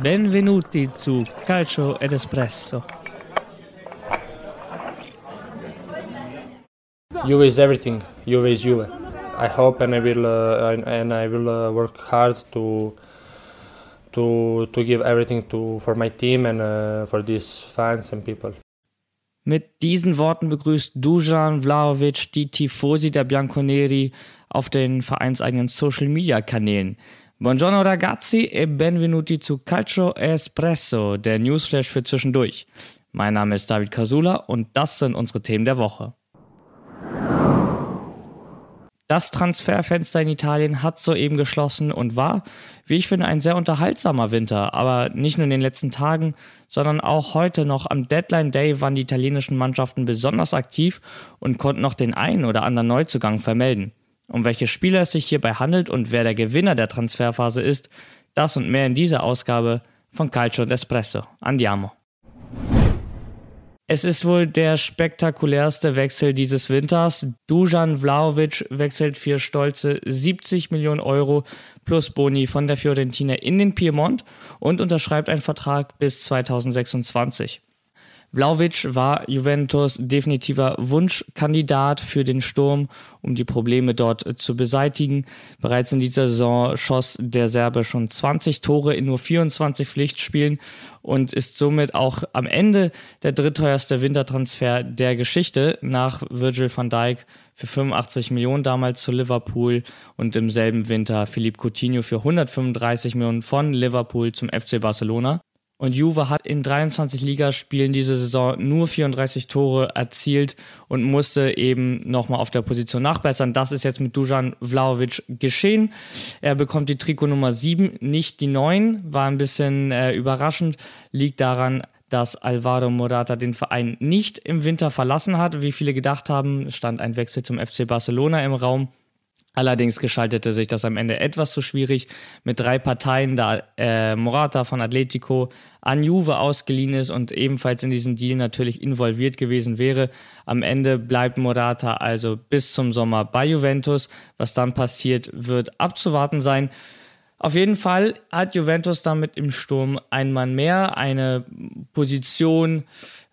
Benvenuti zu Calcio ed Espresso. Juve is everything. Juve is Juve. I hope and I will uh, and I will uh, work hard to to to give everything to for my team and uh, for these fans and people. Mit diesen Worten begrüßt Dujan Vlaovic die Tifosi der Bianconeri auf den vereinseigenen Social Media Kanälen. Buongiorno ragazzi e benvenuti zu Calcio Espresso, der Newsflash für zwischendurch. Mein Name ist David Casula und das sind unsere Themen der Woche. Das Transferfenster in Italien hat soeben geschlossen und war, wie ich finde, ein sehr unterhaltsamer Winter. Aber nicht nur in den letzten Tagen, sondern auch heute noch am Deadline Day waren die italienischen Mannschaften besonders aktiv und konnten noch den einen oder anderen Neuzugang vermelden. Um welche Spieler es sich hierbei handelt und wer der Gewinner der Transferphase ist, das und mehr in dieser Ausgabe von Calcio d'Espresso. Andiamo. Es ist wohl der spektakulärste Wechsel dieses Winters. Dujan Vlaovic wechselt für stolze 70 Millionen Euro plus Boni von der Fiorentina in den Piemont und unterschreibt einen Vertrag bis 2026. Vlaovic war Juventus definitiver Wunschkandidat für den Sturm, um die Probleme dort zu beseitigen. Bereits in dieser Saison schoss der Serbe schon 20 Tore in nur 24 Pflichtspielen und ist somit auch am Ende der drittteuerste Wintertransfer der Geschichte nach Virgil van Dijk für 85 Millionen damals zu Liverpool und im selben Winter Philippe Coutinho für 135 Millionen von Liverpool zum FC Barcelona. Und Juve hat in 23 Ligaspielen diese Saison nur 34 Tore erzielt und musste eben nochmal auf der Position nachbessern. Das ist jetzt mit Dujan Vlaovic geschehen. Er bekommt die Trikot Nummer 7, nicht die 9. War ein bisschen äh, überraschend. Liegt daran, dass Alvaro Morata den Verein nicht im Winter verlassen hat. Wie viele gedacht haben, stand ein Wechsel zum FC Barcelona im Raum. Allerdings gestaltete sich das am Ende etwas zu schwierig mit drei Parteien, da äh, Morata von Atletico an Juve ausgeliehen ist und ebenfalls in diesen Deal natürlich involviert gewesen wäre. Am Ende bleibt Morata also bis zum Sommer bei Juventus. Was dann passiert, wird abzuwarten sein. Auf jeden Fall hat Juventus damit im Sturm ein Mann mehr, eine Position,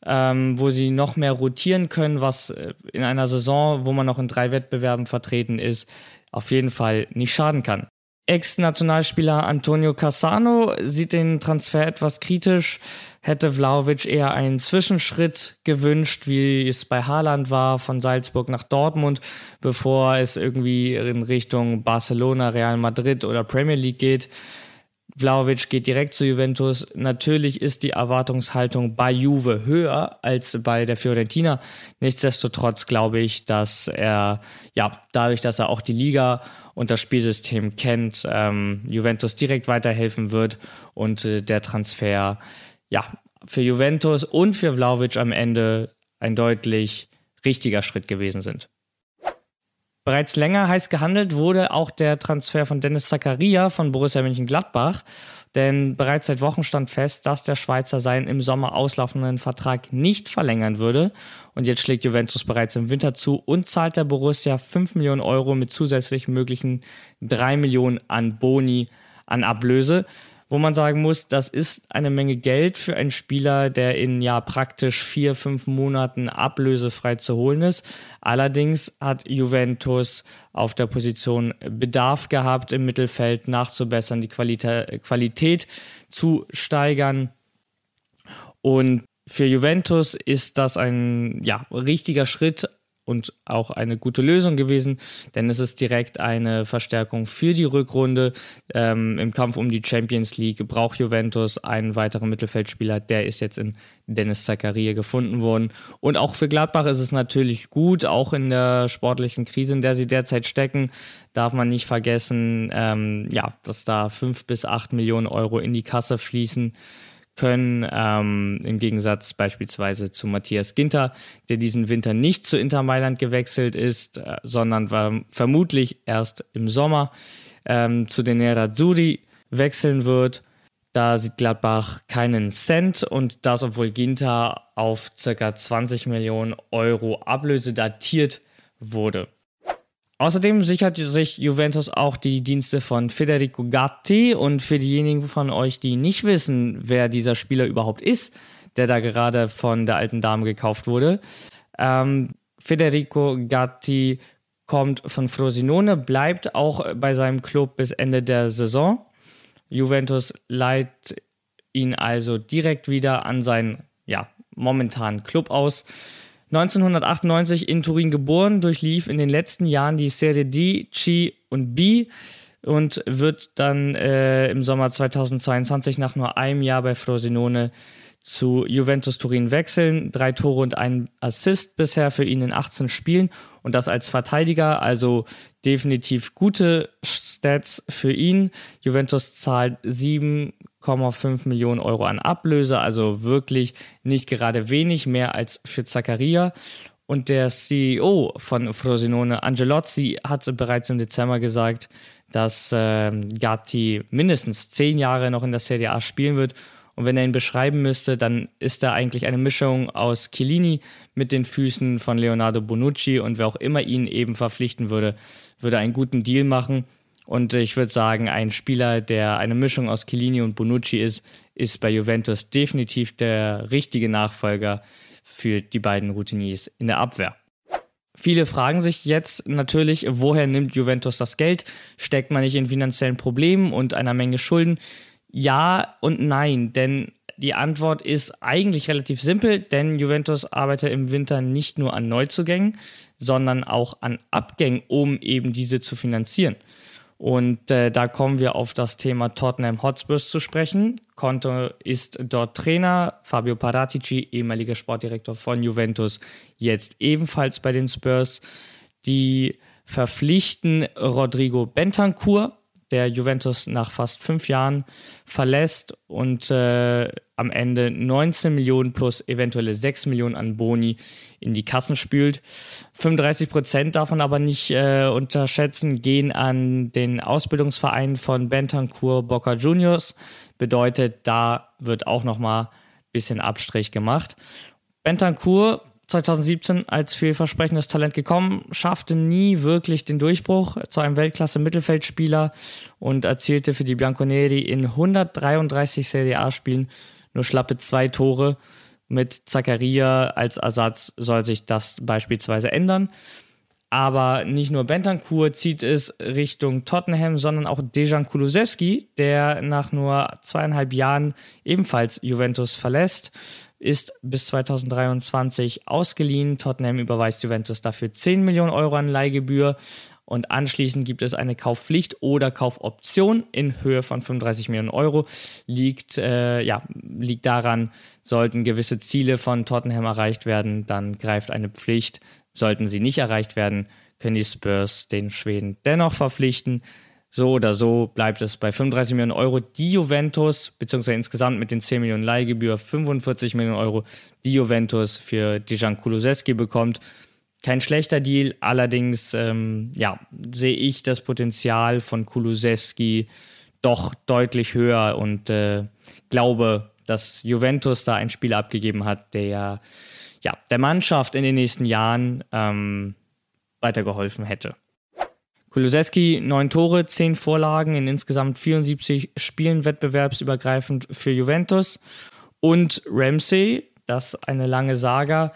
ähm, wo sie noch mehr rotieren können, was äh, in einer Saison, wo man noch in drei Wettbewerben vertreten ist, auf jeden Fall nicht schaden kann. Ex-Nationalspieler Antonio Cassano sieht den Transfer etwas kritisch, hätte Vlaovic eher einen Zwischenschritt gewünscht, wie es bei Haaland war, von Salzburg nach Dortmund, bevor es irgendwie in Richtung Barcelona, Real Madrid oder Premier League geht. Vlaovic geht direkt zu Juventus. Natürlich ist die Erwartungshaltung bei Juve höher als bei der Fiorentina. Nichtsdestotrotz glaube ich, dass er, ja, dadurch, dass er auch die Liga und das Spielsystem kennt, ähm, Juventus direkt weiterhelfen wird und äh, der Transfer, ja, für Juventus und für Vlaovic am Ende ein deutlich richtiger Schritt gewesen sind. Bereits länger heiß gehandelt wurde auch der Transfer von Dennis Zakaria von Borussia Mönchengladbach, denn bereits seit Wochen stand fest, dass der Schweizer seinen im Sommer auslaufenden Vertrag nicht verlängern würde. Und jetzt schlägt Juventus bereits im Winter zu und zahlt der Borussia 5 Millionen Euro mit zusätzlich möglichen 3 Millionen an Boni an Ablöse wo man sagen muss, das ist eine Menge Geld für einen Spieler, der in ja praktisch vier, fünf Monaten ablösefrei zu holen ist. Allerdings hat Juventus auf der Position Bedarf gehabt, im Mittelfeld nachzubessern, die Qualitä Qualität zu steigern. Und für Juventus ist das ein ja, richtiger Schritt, und auch eine gute Lösung gewesen, denn es ist direkt eine Verstärkung für die Rückrunde. Ähm, Im Kampf um die Champions League braucht Juventus einen weiteren Mittelfeldspieler, der ist jetzt in Dennis Zakaria gefunden worden. Und auch für Gladbach ist es natürlich gut, auch in der sportlichen Krise, in der sie derzeit stecken, darf man nicht vergessen, ähm, ja, dass da fünf bis acht Millionen Euro in die Kasse fließen können, ähm, im Gegensatz beispielsweise zu Matthias Ginter, der diesen Winter nicht zu Inter Mailand gewechselt ist, äh, sondern war vermutlich erst im Sommer ähm, zu den Nerazzurri wechseln wird. Da sieht Gladbach keinen Cent und das, obwohl Ginter auf ca. 20 Millionen Euro Ablöse datiert wurde. Außerdem sichert sich Juventus auch die Dienste von Federico Gatti und für diejenigen von euch, die nicht wissen, wer dieser Spieler überhaupt ist, der da gerade von der alten Dame gekauft wurde. Ähm, Federico Gatti kommt von Frosinone, bleibt auch bei seinem Club bis Ende der Saison. Juventus leiht ihn also direkt wieder an seinen ja, momentanen Club aus. 1998 in Turin geboren, durchlief in den letzten Jahren die Serie D, C und B und wird dann äh, im Sommer 2022 nach nur einem Jahr bei Frosinone zu Juventus Turin wechseln. Drei Tore und ein Assist bisher für ihn in 18 Spielen und das als Verteidiger, also definitiv gute Stats für ihn. Juventus zahlt 7,5 Millionen Euro an Ablöse, also wirklich nicht gerade wenig, mehr als für Zaccaria. Und der CEO von Frosinone, Angelozzi, hat bereits im Dezember gesagt, dass äh, Gatti mindestens zehn Jahre noch in der Serie A spielen wird und wenn er ihn beschreiben müsste, dann ist er eigentlich eine Mischung aus Chiellini mit den Füßen von Leonardo Bonucci und wer auch immer ihn eben verpflichten würde, würde einen guten Deal machen. Und ich würde sagen, ein Spieler, der eine Mischung aus Chiellini und Bonucci ist, ist bei Juventus definitiv der richtige Nachfolger für die beiden Routiniers in der Abwehr. Viele fragen sich jetzt natürlich, woher nimmt Juventus das Geld? Steckt man nicht in finanziellen Problemen und einer Menge Schulden? Ja und nein, denn die Antwort ist eigentlich relativ simpel, denn Juventus arbeitet im Winter nicht nur an Neuzugängen, sondern auch an Abgängen, um eben diese zu finanzieren. Und äh, da kommen wir auf das Thema Tottenham Hotspurs zu sprechen. Conte ist dort Trainer, Fabio Paratici, ehemaliger Sportdirektor von Juventus, jetzt ebenfalls bei den Spurs. Die verpflichten Rodrigo Bentancur, der Juventus nach fast fünf Jahren verlässt und äh, am Ende 19 Millionen plus eventuelle 6 Millionen an Boni in die Kassen spült. 35 Prozent davon aber nicht äh, unterschätzen, gehen an den Ausbildungsverein von Bentancur Boca Juniors. Bedeutet, da wird auch nochmal ein bisschen Abstrich gemacht. Bentancur 2017 als vielversprechendes Talent gekommen, schaffte nie wirklich den Durchbruch zu einem Weltklasse-Mittelfeldspieler und erzielte für die Bianconeri in 133 Serie A-Spielen nur schlappe zwei Tore. Mit Zakaria als Ersatz soll sich das beispielsweise ändern. Aber nicht nur Bentancur zieht es Richtung Tottenham, sondern auch Dejan Kulusewski, der nach nur zweieinhalb Jahren ebenfalls Juventus verlässt ist bis 2023 ausgeliehen. Tottenham überweist Juventus dafür 10 Millionen Euro an Leihgebühr und anschließend gibt es eine Kaufpflicht oder Kaufoption in Höhe von 35 Millionen Euro. Liegt, äh, ja, liegt daran, sollten gewisse Ziele von Tottenham erreicht werden, dann greift eine Pflicht. Sollten sie nicht erreicht werden, können die Spurs den Schweden dennoch verpflichten. So oder so bleibt es bei 35 Millionen Euro, die Juventus, beziehungsweise insgesamt mit den 10 Millionen Leihgebühr 45 Millionen Euro, die Juventus für Dijan Kulusewski bekommt. Kein schlechter Deal, allerdings ähm, ja, sehe ich das Potenzial von Kulusewski doch deutlich höher und äh, glaube, dass Juventus da einen Spieler abgegeben hat, der ja, der Mannschaft in den nächsten Jahren ähm, weitergeholfen hätte. Kulusewski, neun Tore, zehn Vorlagen in insgesamt 74 Spielen wettbewerbsübergreifend für Juventus. Und Ramsey, das eine lange Saga,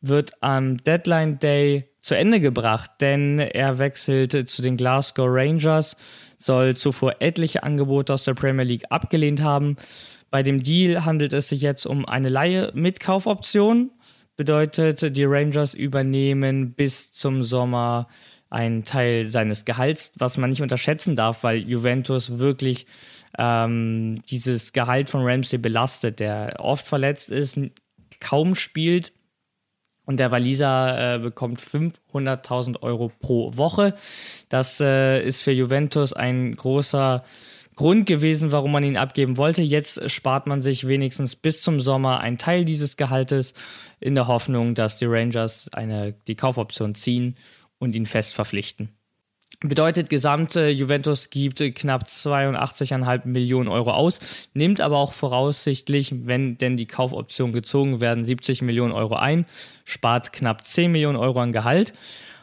wird am Deadline Day zu Ende gebracht, denn er wechselt zu den Glasgow Rangers, soll zuvor etliche Angebote aus der Premier League abgelehnt haben. Bei dem Deal handelt es sich jetzt um eine Laie mit Kaufoption. Bedeutet, die Rangers übernehmen bis zum Sommer ein Teil seines Gehalts, was man nicht unterschätzen darf, weil Juventus wirklich ähm, dieses Gehalt von Ramsey belastet, der oft verletzt ist, kaum spielt und der Waliser äh, bekommt 500.000 Euro pro Woche. Das äh, ist für Juventus ein großer Grund gewesen, warum man ihn abgeben wollte. Jetzt spart man sich wenigstens bis zum Sommer einen Teil dieses Gehaltes in der Hoffnung, dass die Rangers eine, die Kaufoption ziehen und ihn fest verpflichten. Bedeutet, gesamte Juventus gibt knapp 82,5 Millionen Euro aus, nimmt aber auch voraussichtlich, wenn denn die Kaufoptionen gezogen werden, 70 Millionen Euro ein, spart knapp 10 Millionen Euro an Gehalt.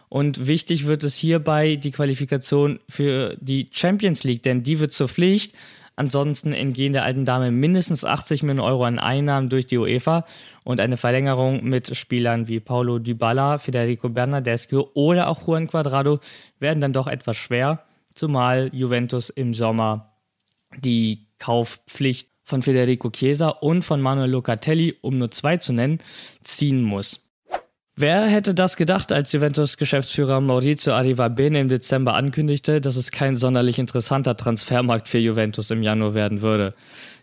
Und wichtig wird es hierbei die Qualifikation für die Champions League, denn die wird zur Pflicht. Ansonsten entgehen der alten Dame mindestens 80 Millionen Euro an Einnahmen durch die UEFA und eine Verlängerung mit Spielern wie Paulo Dybala, Federico Bernardeschi oder auch Juan Cuadrado werden dann doch etwas schwer, zumal Juventus im Sommer die Kaufpflicht von Federico Chiesa und von Manuel Locatelli, um nur zwei zu nennen, ziehen muss. Wer hätte das gedacht, als Juventus-Geschäftsführer Maurizio Arrivabene im Dezember ankündigte, dass es kein sonderlich interessanter Transfermarkt für Juventus im Januar werden würde?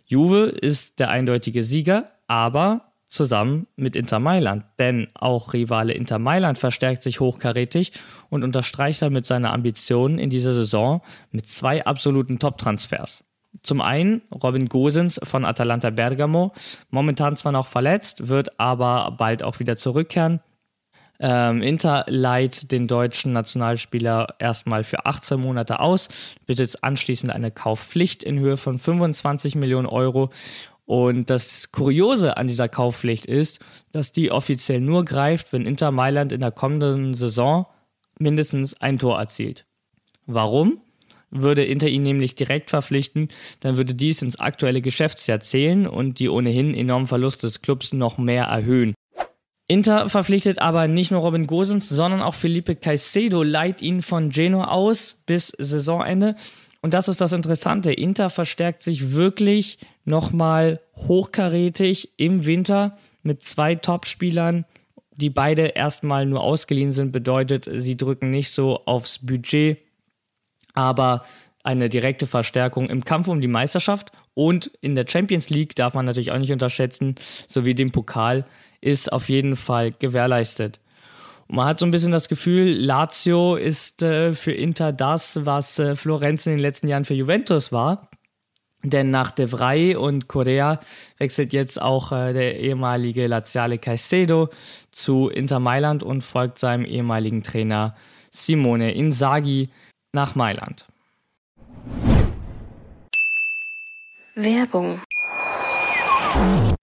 Juve ist der eindeutige Sieger, aber zusammen mit Inter Mailand, denn auch Rivale Inter Mailand verstärkt sich hochkarätig und unterstreicht damit seine Ambitionen in dieser Saison mit zwei absoluten Top-Transfers. Zum einen Robin Gosens von Atalanta Bergamo, momentan zwar noch verletzt, wird aber bald auch wieder zurückkehren. Ähm, Inter leiht den deutschen Nationalspieler erstmal für 18 Monate aus, besitzt anschließend eine Kaufpflicht in Höhe von 25 Millionen Euro. Und das Kuriose an dieser Kaufpflicht ist, dass die offiziell nur greift, wenn Inter Mailand in der kommenden Saison mindestens ein Tor erzielt. Warum? Würde Inter ihn nämlich direkt verpflichten, dann würde dies ins aktuelle Geschäftsjahr zählen und die ohnehin enormen Verluste des Clubs noch mehr erhöhen. Inter verpflichtet aber nicht nur Robin Gosens, sondern auch Felipe Caicedo leiht ihn von Genoa aus bis Saisonende. Und das ist das Interessante. Inter verstärkt sich wirklich nochmal hochkarätig im Winter mit zwei Topspielern, die beide erstmal nur ausgeliehen sind. Bedeutet, sie drücken nicht so aufs Budget, aber eine direkte Verstärkung im Kampf um die Meisterschaft und in der Champions League darf man natürlich auch nicht unterschätzen, sowie dem Pokal ist auf jeden Fall gewährleistet. Und man hat so ein bisschen das Gefühl, Lazio ist äh, für Inter das, was äh, Florenz in den letzten Jahren für Juventus war. Denn nach De Vrij und Correa wechselt jetzt auch äh, der ehemalige Laziale Caicedo zu Inter Mailand und folgt seinem ehemaligen Trainer Simone Inzaghi nach Mailand. Werbung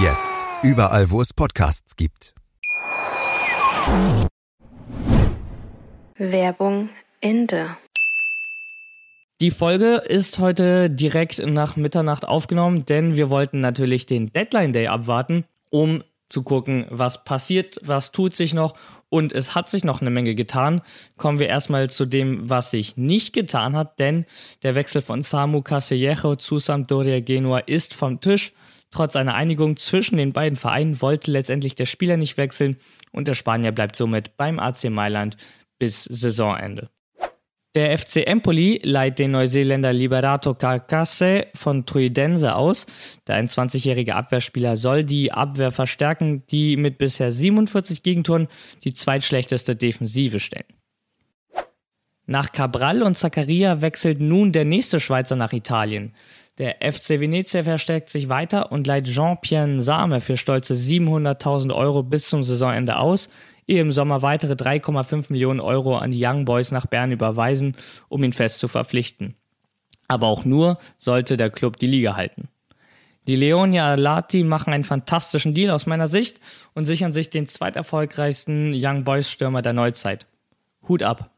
Jetzt. Überall, wo es Podcasts gibt. Werbung Ende. Die Folge ist heute direkt nach Mitternacht aufgenommen, denn wir wollten natürlich den Deadline Day abwarten, um zu gucken, was passiert, was tut sich noch und es hat sich noch eine Menge getan. Kommen wir erstmal zu dem, was sich nicht getan hat, denn der Wechsel von Samu Casillejo zu Sampdoria Genua ist vom Tisch. Trotz einer Einigung zwischen den beiden Vereinen wollte letztendlich der Spieler nicht wechseln und der Spanier bleibt somit beim AC Mailand bis Saisonende. Der FC Empoli leiht den Neuseeländer Liberato Carcasse von Truidense aus. Der 21-jährige Abwehrspieler soll die Abwehr verstärken, die mit bisher 47 Gegentoren die zweitschlechteste Defensive stellen. Nach Cabral und Zaccaria wechselt nun der nächste Schweizer nach Italien. Der FC Venezia verstärkt sich weiter und leiht Jean-Pierre Same für stolze 700.000 Euro bis zum Saisonende aus, ehe im Sommer weitere 3,5 Millionen Euro an die Young Boys nach Bern überweisen, um ihn fest zu verpflichten. Aber auch nur sollte der Club die Liga halten. Die Leonia Lati machen einen fantastischen Deal aus meiner Sicht und sichern sich den zweiterfolgreichsten Young Boys Stürmer der Neuzeit. Hut ab!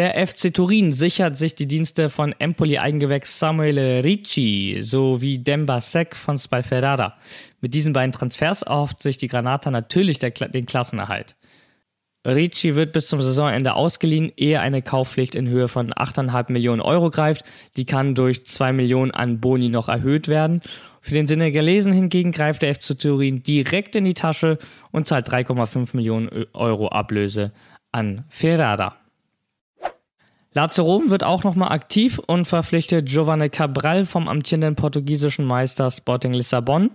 Der FC Turin sichert sich die Dienste von Empoli-Eigengewächs Samuele Ricci sowie Demba Sek von Spalferrara. Mit diesen beiden Transfers erhofft sich die Granata natürlich der, den Klassenerhalt. Ricci wird bis zum Saisonende ausgeliehen, ehe eine Kaufpflicht in Höhe von 8,5 Millionen Euro greift. Die kann durch 2 Millionen an Boni noch erhöht werden. Für den Senegalesen hingegen greift der FC Turin direkt in die Tasche und zahlt 3,5 Millionen Euro Ablöse an Ferrara. Lazio Rom wird auch nochmal aktiv und verpflichtet Giovanni Cabral vom amtierenden portugiesischen Meister Sporting Lissabon.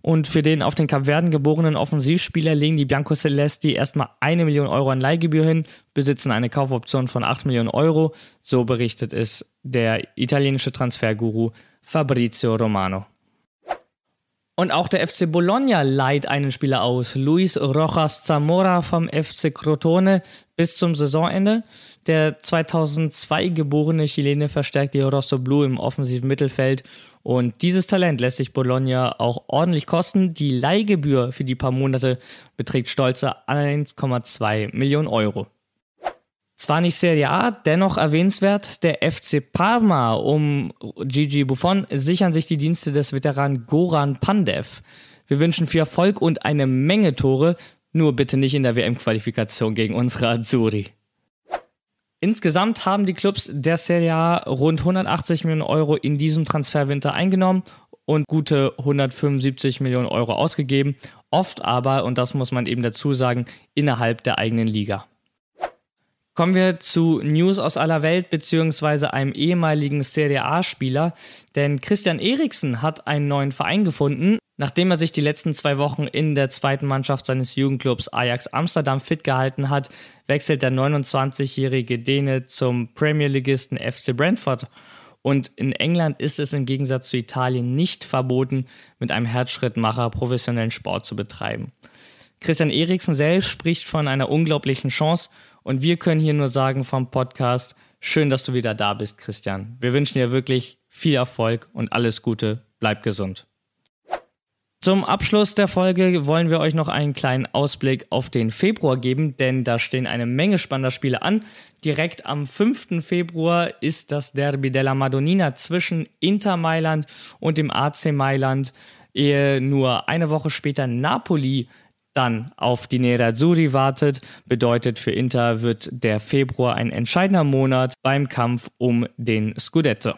Und für den auf den Kapverden geborenen Offensivspieler legen die Bianco Celesti erstmal eine Million Euro an Leihgebühr hin, besitzen eine Kaufoption von 8 Millionen Euro. So berichtet es der italienische Transferguru Fabrizio Romano. Und auch der FC Bologna leiht einen Spieler aus. Luis Rojas Zamora vom FC Crotone bis zum Saisonende. Der 2002 geborene Chilene verstärkt die Rosso Blu im offensiven Mittelfeld. Und dieses Talent lässt sich Bologna auch ordentlich kosten. Die Leihgebühr für die paar Monate beträgt stolze 1,2 Millionen Euro. Zwar nicht Serie A, dennoch erwähnenswert, der FC Parma um Gigi Buffon sichern sich die Dienste des Veteranen Goran Pandev. Wir wünschen viel Erfolg und eine Menge Tore, nur bitte nicht in der WM-Qualifikation gegen unsere Azzurri. Insgesamt haben die Clubs der Serie A rund 180 Millionen Euro in diesem Transferwinter eingenommen und gute 175 Millionen Euro ausgegeben, oft aber, und das muss man eben dazu sagen, innerhalb der eigenen Liga. Kommen wir zu News aus aller Welt beziehungsweise einem ehemaligen Serie A-Spieler, denn Christian Eriksen hat einen neuen Verein gefunden. Nachdem er sich die letzten zwei Wochen in der zweiten Mannschaft seines Jugendclubs Ajax Amsterdam fit gehalten hat, wechselt der 29-jährige Däne zum Premierligisten FC Brentford. Und in England ist es im Gegensatz zu Italien nicht verboten, mit einem Herzschrittmacher professionellen Sport zu betreiben. Christian Eriksen selbst spricht von einer unglaublichen Chance und wir können hier nur sagen vom Podcast, schön, dass du wieder da bist, Christian. Wir wünschen dir wirklich viel Erfolg und alles Gute. Bleib gesund. Zum Abschluss der Folge wollen wir euch noch einen kleinen Ausblick auf den Februar geben, denn da stehen eine Menge spannender Spiele an. Direkt am 5. Februar ist das Derby della Madonnina zwischen Inter Mailand und dem AC Mailand, ehe nur eine Woche später Napoli dann auf die Nerazzurri wartet, bedeutet für Inter wird der Februar ein entscheidender Monat beim Kampf um den Scudetto.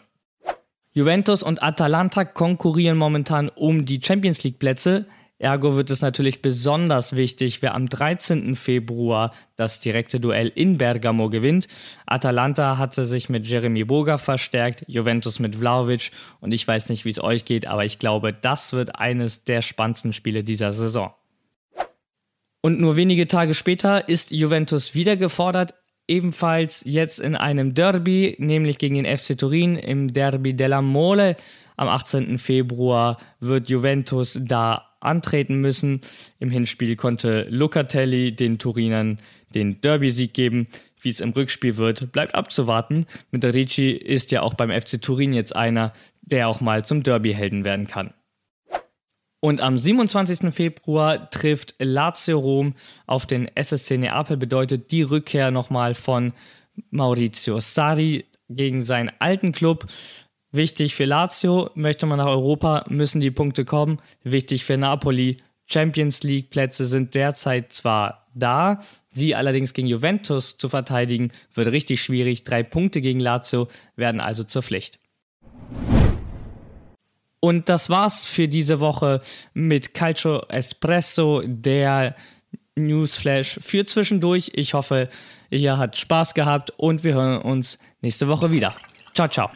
Juventus und Atalanta konkurrieren momentan um die Champions League Plätze. Ergo wird es natürlich besonders wichtig, wer am 13. Februar das direkte Duell in Bergamo gewinnt. Atalanta hatte sich mit Jeremy Boga verstärkt, Juventus mit Vlaovic und ich weiß nicht, wie es euch geht, aber ich glaube, das wird eines der spannendsten Spiele dieser Saison. Und nur wenige Tage später ist Juventus wieder gefordert, ebenfalls jetzt in einem Derby, nämlich gegen den FC Turin im Derby della Mole. Am 18. Februar wird Juventus da antreten müssen. Im Hinspiel konnte Locatelli den Turinern den Derby-Sieg geben. Wie es im Rückspiel wird, bleibt abzuwarten. Mit Ricci ist ja auch beim FC Turin jetzt einer, der auch mal zum Derby-Helden werden kann. Und am 27. Februar trifft Lazio Rom auf den SSC Neapel, bedeutet die Rückkehr nochmal von Maurizio Sarri gegen seinen alten Club. Wichtig für Lazio, möchte man nach Europa, müssen die Punkte kommen. Wichtig für Napoli, Champions League Plätze sind derzeit zwar da, sie allerdings gegen Juventus zu verteidigen, wird richtig schwierig. Drei Punkte gegen Lazio werden also zur Pflicht. Und das war's für diese Woche mit Calcio Espresso, der Newsflash für zwischendurch. Ich hoffe, ihr habt Spaß gehabt und wir hören uns nächste Woche wieder. Ciao, ciao.